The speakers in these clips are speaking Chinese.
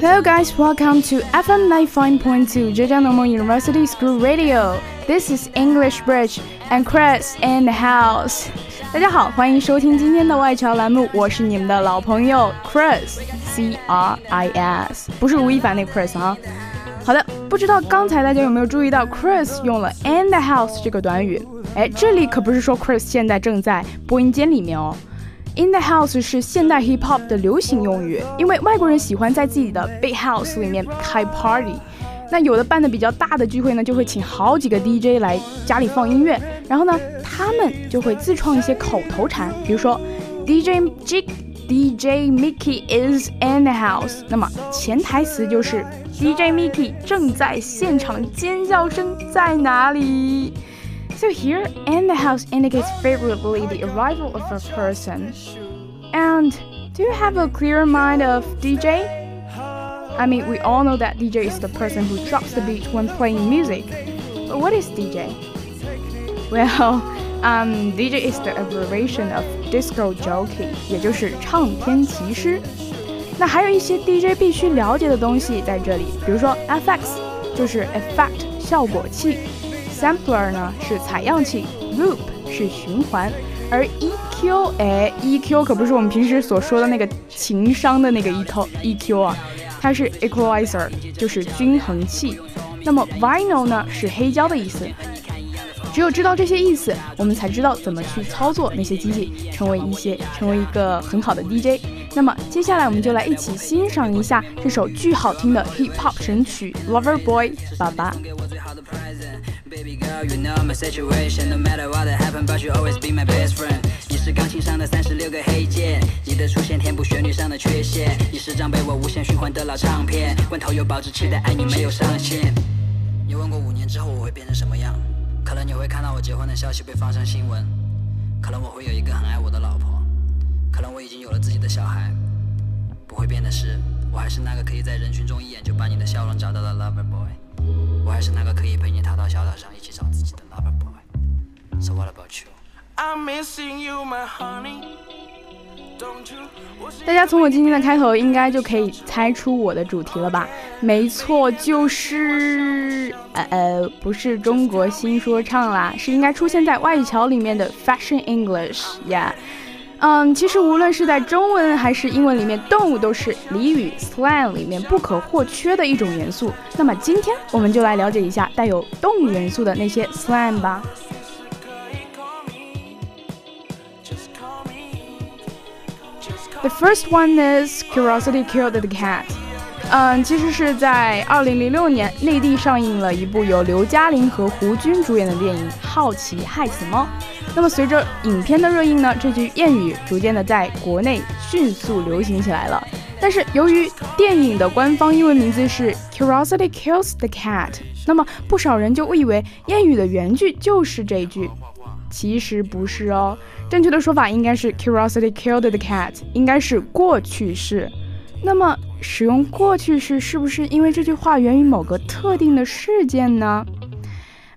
Hello guys, welcome to FM 95.2 Zhejiang Normal University School Radio. This is English Bridge and Chris in the house. 大家好，欢迎收听今天的外侨栏目，我是你们的老朋友 C R I S，不是吴亦凡那个 Chris 啊。好的，不知道刚才大家有没有注意到 Chris 用了 in the house 这个短语？哎，这里可不是说 Chris 现在正在播音间里面哦。In the house 是现代 hip hop 的流行用语，因为外国人喜欢在自己的 big house 里面开 party。那有的办的比较大的聚会呢，就会请好几个 DJ 来家里放音乐，然后呢，他们就会自创一些口头禅，比如说 DJ Jig DJ Mickey is in the house。那么潜台词就是 DJ Mickey 正在现场，尖叫声在哪里？So here, in the house indicates favorably the arrival of a person. And do you have a clear mind of DJ? I mean, we all know that DJ is the person who drops the beat when playing music. But what is DJ? Well, um, DJ is the abbreviation of disco jockey，也就是唱片骑师。那还有一些 DJ 必须了解的东西在这里，比如说 FX 就是 effect 效果器。Sampler 呢是采样器，Loop 是循环，而 EQ 哎，EQ 可不是我们平时所说的那个情商的那个 EQ EQ 啊，它是 Equalizer，就是均衡器。那么 Vinyl 呢是黑胶的意思。只有知道这些意思，我们才知道怎么去操作那些机器，成为一些成为一个很好的 DJ。那么接下来我们就来一起欣赏一下这首巨好听的 Hip Hop 神曲《Lover Boy》爸爸。Baby girl, you know my situation. No matter what happened, but you always be my best friend. 你是钢琴上的三十六个黑键，你的出现填补旋律上的缺陷。你是张被我无限循环的老唱片，罐头有保质期的爱你没有上限。你问过五年之后我会变成什么样？你会看到我结婚的消息被放上新闻，可能我会有一个很爱我的老婆，可能我已经有了自己的小孩。不会变的是，我还是那个可以在人群中一眼就把你的笑容找到的 lover boy。我还是那个可以陪你逃到小岛上一起找自己的 lover boy。So what about you? I'm missing you, my honey. 大家从我今天的开头应该就可以猜出我的主题了吧？没错，就是呃呃，不是中国新说唱啦，是应该出现在外侨里面的 Fashion English，yeah。嗯，其实无论是在中文还是英文里面，动物都是俚语 slang 里面不可或缺的一种元素。那么今天我们就来了解一下带有动物元素的那些 slang 吧。The first one is curiosity killed the cat。嗯，其实是在二零零六年内地上映了一部由刘嘉玲和胡军主演的电影《好奇害死猫》。那么随着影片的热映呢，这句谚语逐渐的在国内迅速流行起来了。但是由于电影的官方英文名字是 Curiosity Kills the Cat，那么不少人就误以为谚语的原句就是这句，其实不是哦。正确的说法应该是 Curiosity killed the cat，应该是过去式。那么使用过去式是不是因为这句话源于某个特定的事件呢？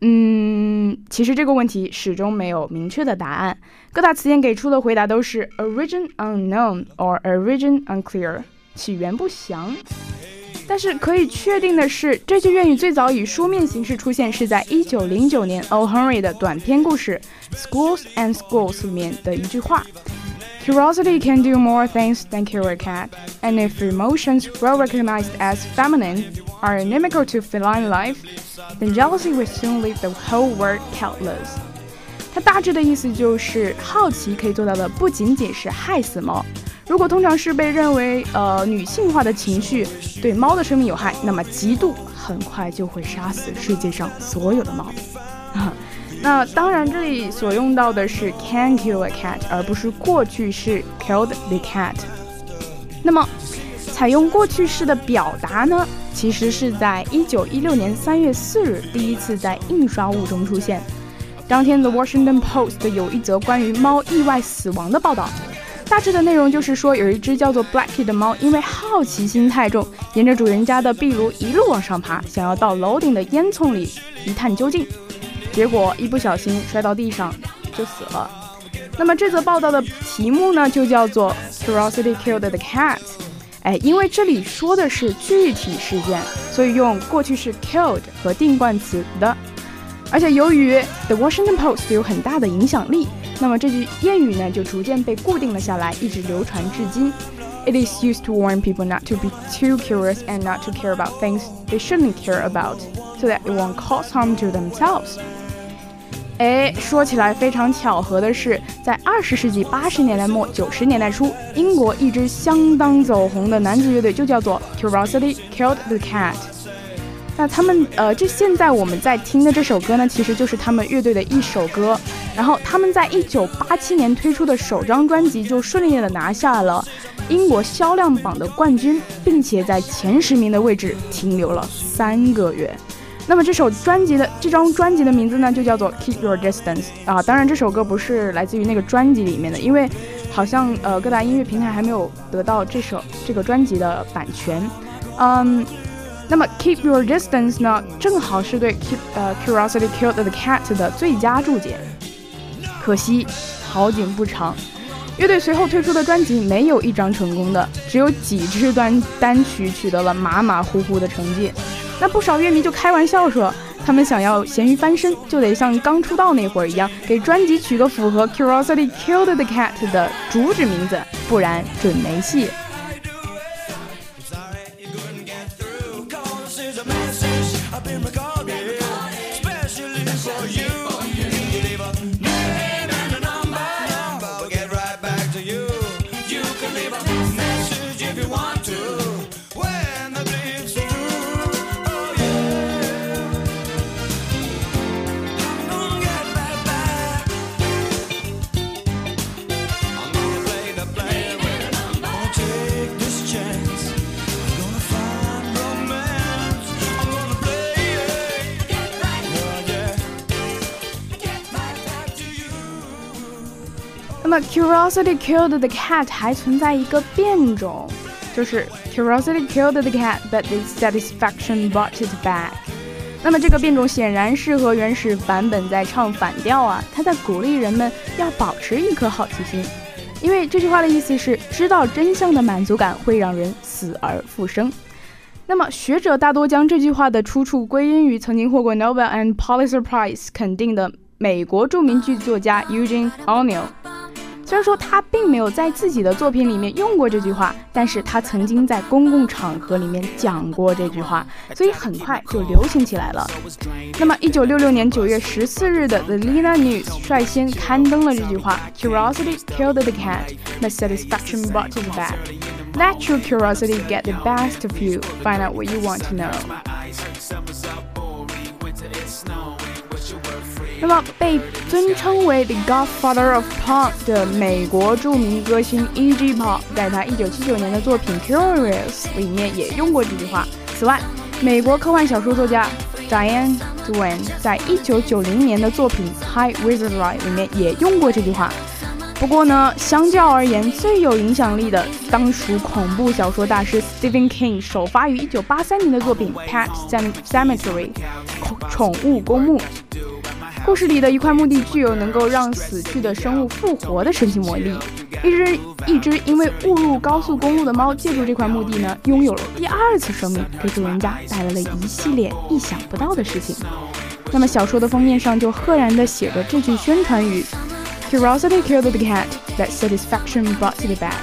嗯，其实这个问题始终没有明确的答案。各大词典给出的回答都是 origin unknown or origin unclear，起源不详。但是可以确定的是，这句谚语最早以书面形式出现是在一九零九年 O. Henry 的短篇故事《Schools and Schools》里面的一句话。Curiosity can do more things than kill a cat, and if emotions well recognized as feminine are inimical to feline life, then jealousy will soon leave the whole world helpless. 它大致的意思就是，好奇可以做到的不仅仅是害死猫。 如果通常是被认为呃女性化的情绪对猫的生命有害，那么嫉妒很快就会杀死世界上所有的猫。那当然，这里所用到的是 can kill a cat，而不是过去式 killed the cat。那么，采用过去式的表达呢，其实是在一九一六年三月四日第一次在印刷物中出现。当天，《The Washington Post》有一则关于猫意外死亡的报道。大致的内容就是说，有一只叫做 Blackie 的猫，因为好奇心太重，沿着主人家的壁炉一路往上爬，想要到楼顶的烟囱里一探究竟，结果一不小心摔到地上就死了。那么这则报道的题目呢，就叫做 Curiosity Killed the Cat。哎，因为这里说的是具体事件，所以用过去式 killed 和定冠词 the。而且由于 The Washington Post 有很大的影响力，那么这句谚语呢就逐渐被固定了下来，一直流传至今。It is used to warn people not to be too curious and not to care about things they shouldn't care about, so that it won't cause harm to themselves. 哎，说起来非常巧合的是，在二十世纪八十年代末九十年代初，英国一支相当走红的男子乐队就叫做 Curiosity Killed the Cat。那他们呃，这现在我们在听的这首歌呢，其实就是他们乐队的一首歌。 然后他们在一九八七年推出的首张专辑就顺利的拿下了英国销量榜的冠军，并且在前十名的位置停留了三个月。那么这首专辑的这张专辑的名字呢，就叫做 Keep Your Distance 啊。当然这首歌不是来自于那个专辑里面的，因为好像呃各大音乐平台还没有得到这首这个专辑的版权。嗯。那么 Keep Your Distance 呢，正好是对 Keep 呃 Curiosity Killed the Cat 的最佳注解。可惜好景不长，乐队随后推出的专辑没有一张成功的，只有几支单单曲取得了马马虎虎的成绩。那不少乐迷就开玩笑说，他们想要咸鱼翻身，就得像刚出道那会儿一样，给专辑取个符合 Curiosity Killed the Cat 的主旨名字，不然准没戏。，Curiosity killed the cat 还存在一个变种，就是 Curiosity killed the cat，but the satisfaction bought it back。那么这个变种显然是和原始版本在唱反调啊，他在鼓励人们要保持一颗好奇心，因为这句话的意思是知道真相的满足感会让人死而复生。那么学者大多将这句话的出处归因于曾经获过 Nobel and Pulitzer Prize 肯定的美国著名剧作家 Eugene O'Neill。虽然说他并没有在自己的作品里面用过这句话，但是他曾经在公共场合里面讲过这句话，所以很快就流行起来了。那么，一九六六年九月十四日的《The Lena News》率先刊登了这句话：“Curiosity killed the cat, but satisfaction brought it back. Let your curiosity get the best of you. Find out what you want to know.” 那么，被尊称为 The Godfather of Punk 的美国著名歌星 E.G. Pop，在他1979年的作品《Curious》里面也用过这句话。此外，美国科幻小说作家 Diane Duane 在1990年的作品《High Wizardry》里面也用过这句话。不过呢，相较而言，最有影响力的当属恐怖小说大师 Stephen King 首发于1983年的作品《Pet Cemetery》宠物公墓。故事里的一块墓地具有能够让死去的生物复活的神奇魔力。一只一只因为误入高速公路的猫，借助这块墓地呢，拥有了第二次生命，给主人家带来了一系列意想不到的事情。那么小说的封面上就赫然的写着这句宣传语：“Curiosity killed the cat, That satisfaction brought it back。”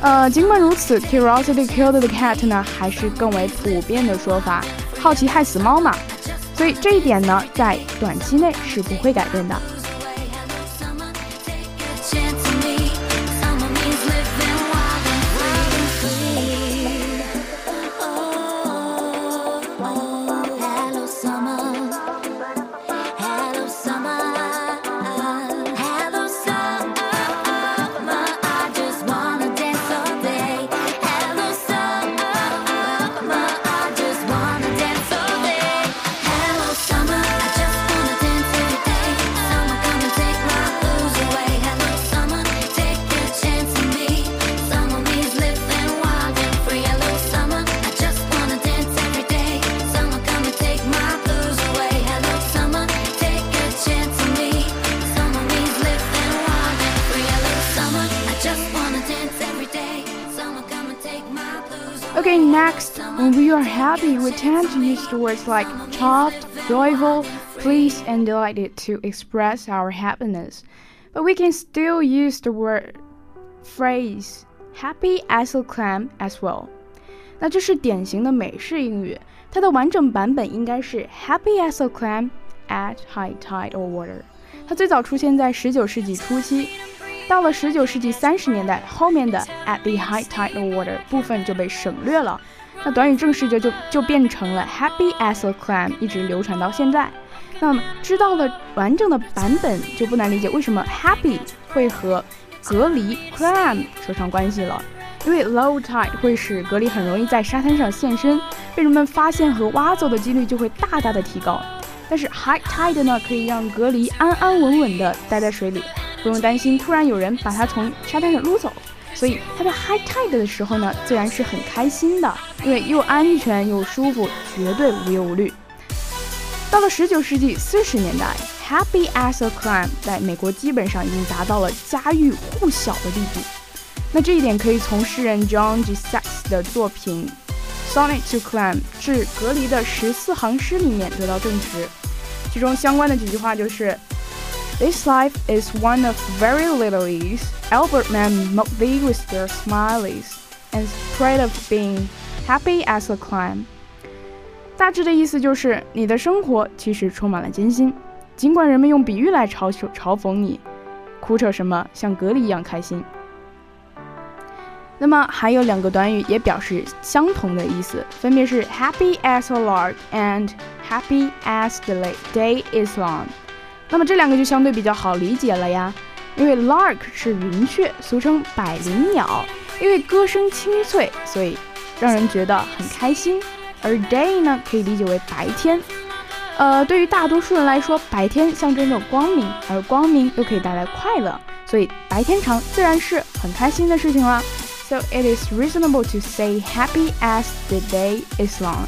呃，尽管如此，“Curiosity killed the cat” 呢，还是更为普遍的说法，好奇害死猫嘛。所以这一点呢，在短期内是不会改变的。are happy, we tend to use the words like chuffed, joyful, pleased, and delighted to express our happiness. But we can still use the word phrase happy as a clam as well. 那这是典型的美式英语，它的完整版本应该是 happy as a clam at high tide or water。它最早出现在19世纪初期。到了十九世纪三十年代，后面的 at the high tide of water 部分就被省略了， 那短语正式就就就变成了 happy as a clam，一直流传到现在。那么知道了完整的版本，就不难理解为什么 happy 会和隔离 clam 扯上关系了。因为 low tide 会使隔离很容易在沙滩上现身，被人们发现和挖走的几率就会大大的提高。但是 high tide 呢，可以让隔离安安稳稳的待在水里。不用担心突然有人把它从沙滩上撸走，所以他在 high tide 的时候呢，自然是很开心的，因为又安全又舒服，绝对无忧无虑。到了十九世纪四十年代，happy as a clam 在美国基本上已经达到了家喻户晓的地步。那这一点可以从诗人 John G. Saxe 的作品《Sonnet to Clam》致隔离的十四行诗里面得到证实。其中相关的几句话就是。This life is one of very little ease. Albert men mock thee with their smiles, and prate of being happy as a clam. 大致的意思就是，你的生活其实充满了艰辛，尽管人们用比喻来嘲嘲嘲讽你，哭扯什么像隔离一样开心。那么还有两个短语也表示相同的意思，分别是 happy as a lark and happy as the day is long。 那么这两个就相对比较好理解了呀，因为 lark 是云雀，俗称百灵鸟，因为歌声清脆，所以让人觉得很开心。而 day 呢，可以理解为白天，呃，对于大多数人来说，白天象征着光明，而光明又可以带来快乐，所以白天长自然是很开心的事情了。So it is reasonable to say happy as the day is long.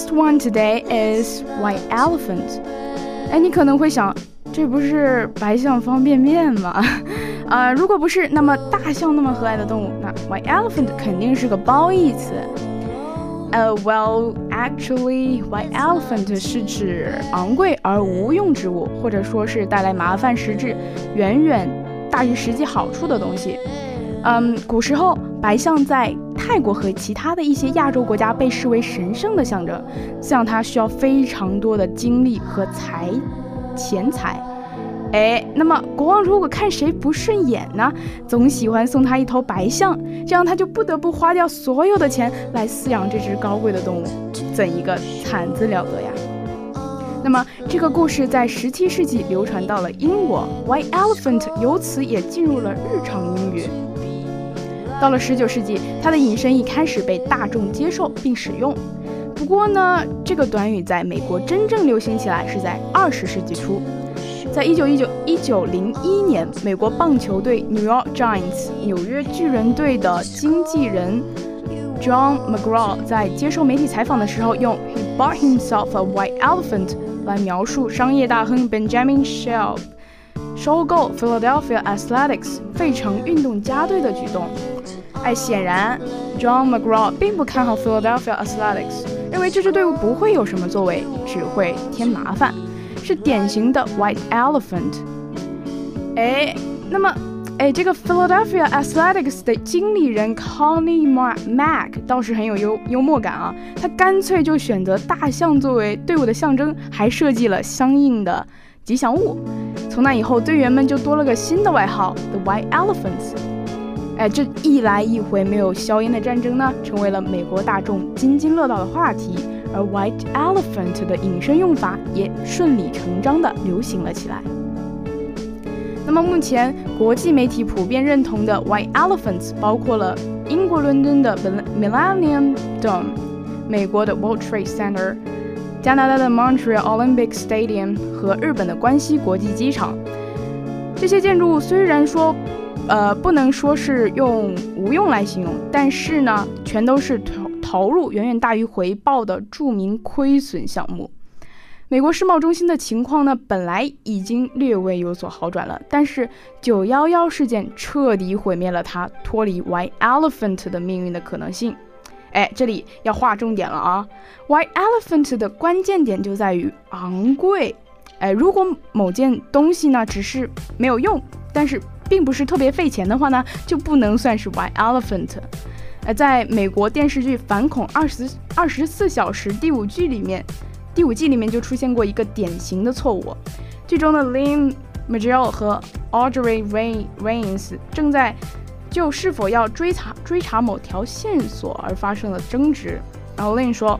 Last one today is white elephant。哎，你可能会想，这不是白象方便面吗？啊，如果不是，那么大象那么和蔼的动物，那 white elephant 肯定是个褒义词。呃，Well, actually, white elephant 是指昂贵而无用之物，或者说是带来麻烦实质远远大于实际好处的东西。嗯，古时候白象在泰国和其他的一些亚洲国家被视为神圣的象征，饲养它需要非常多的精力和财钱财。哎，那么国王如果看谁不顺眼呢，总喜欢送他一头白象，这样他就不得不花掉所有的钱来饲养这只高贵的动物，怎一个惨字了得呀！那么这个故事在十七世纪流传到了英国，White Elephant 由此也进入了日常英语。到了十九世纪，它的引申一开始被大众接受并使用。不过呢，这个短语在美国真正流行起来是在二十世纪初。在一九一九一九零一年，美国棒球队 New York Giants 纽约巨人队的经纪人 John McGraw 在接受媒体采访的时候，用 He bought himself a white elephant 来描述商业大亨 Benjamin Shell 收购 Philadelphia Athletics 费城运动家队的举动。哎，显然，John McGraw 并不看好 Philadelphia Athletics，认为这支队伍不会有什么作为，只会添麻烦，是典型的 White Elephant。哎，那么哎，这个 Philadelphia Athletics 的经理人 Connie Mack 倒是很有幽幽默感啊，他干脆就选择大象作为队伍的象征，还设计了相应的吉祥物。从那以后，队员们就多了个新的外号 The White Elephants。哎，这一来一回没有硝烟的战争呢，成为了美国大众津津乐道的话题，而 White Elephant 的引申用法也顺理成章地流行了起来。那么目前国际媒体普遍认同的 White Elephants 包括了英国伦敦的 Millennium Dome、美国的 World Trade Center、加拿大的 Montreal Olympic Stadium 和日本的关西国际机场。这些建筑虽然说，呃，不能说是用无用来形容，但是呢，全都是投投入远远大于回报的著名亏损项目。美国世贸中心的情况呢，本来已经略微有所好转了，但是九幺幺事件彻底毁灭了它脱离 White Elephant 的命运的可能性。哎，这里要划重点了啊！White Elephant 的关键点就在于昂贵。哎，如果某件东西呢只是没有用，但是并不是特别费钱的话呢，就不能算是 White Elephant。呃，在美国电视剧《反恐二十二十四小时》第五季里面。第五季里面就出现过一个典型的错误，剧中的 Lynn m a g i l 和 Audrey Rains 正在就是否要追查追查某条线索而发生了争执。然后 Lynn 说：“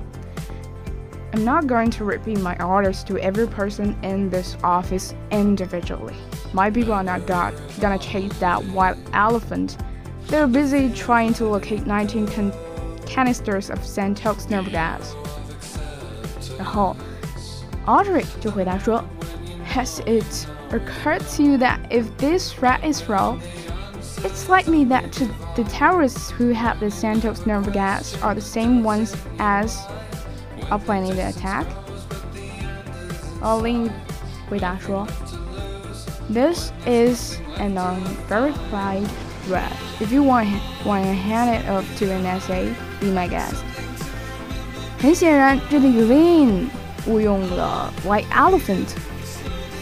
I'm not going to repeat my orders to every person in this office individually. My people are not God gonna chase that wild elephant. They're busy trying to locate 19 can canisters of Santox nerve gas.” 然后，Audrey 就回答说：“Has it occurred to you that if this threat is real, it's likely that the terrorists who have the Santos nerve gas are the same ones as are planning the attack?” Olin 回答说 ：“This is an unverified threat. If you want want to hand it up to an SA, be my guest.” 很显然，这里 Lin 误用了 White Elephant。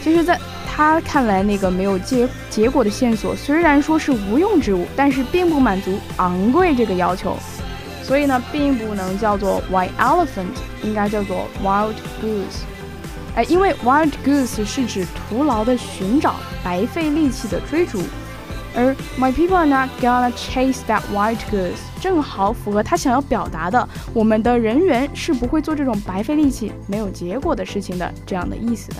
其实，在他看来，那个没有结结果的线索，虽然说是无用之物，但是并不满足昂贵这个要求，所以呢，并不能叫做 White Elephant，应该叫做 Wild Goose。 哎，因为 Wild Goose 是指徒劳的寻找、白费力气的追逐。而 My people are not gonna chase that white goose，正好符合他想要表达的，我们的人员是不会做这种白费力气、没有结果的事情的这样的意思的。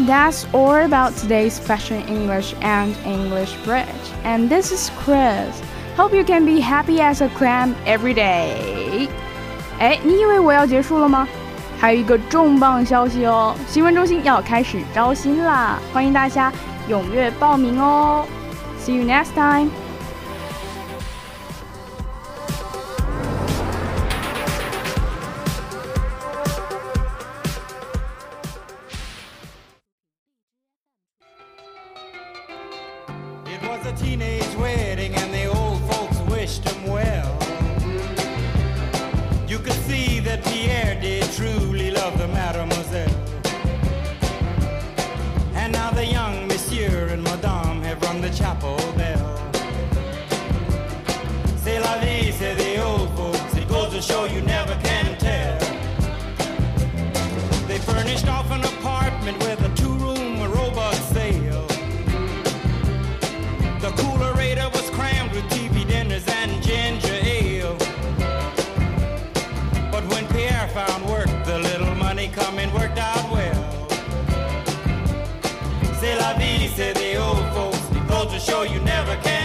Okay, that's all about today's Fashion English and English Bridge. And this is Chris. Hope you can be happy as a clam every day. 哎，你以为我要结束了吗？还有一个重磅消息哦，新闻中心要开始招新啦，欢迎大家踊跃报名哦。See you next time. The coolerator was crammed with TV dinners and ginger ale. But when Pierre found work, the little money coming worked out well. La vie, the old folks. Told you never can.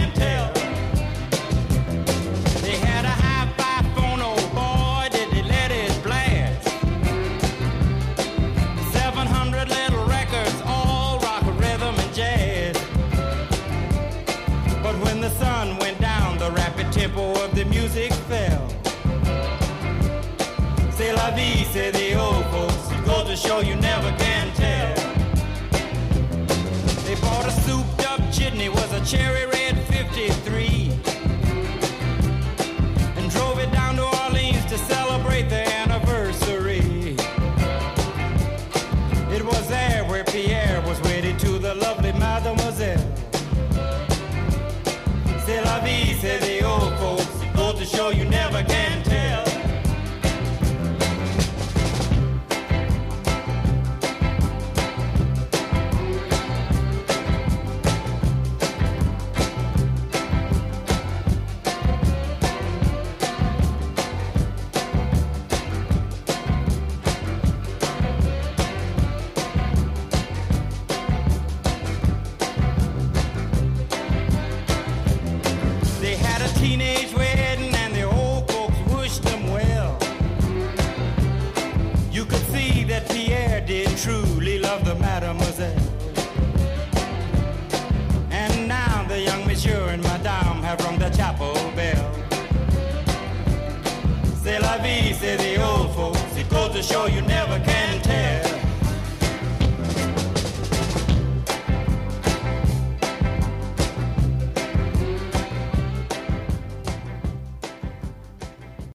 I see the old folks. To show you never can.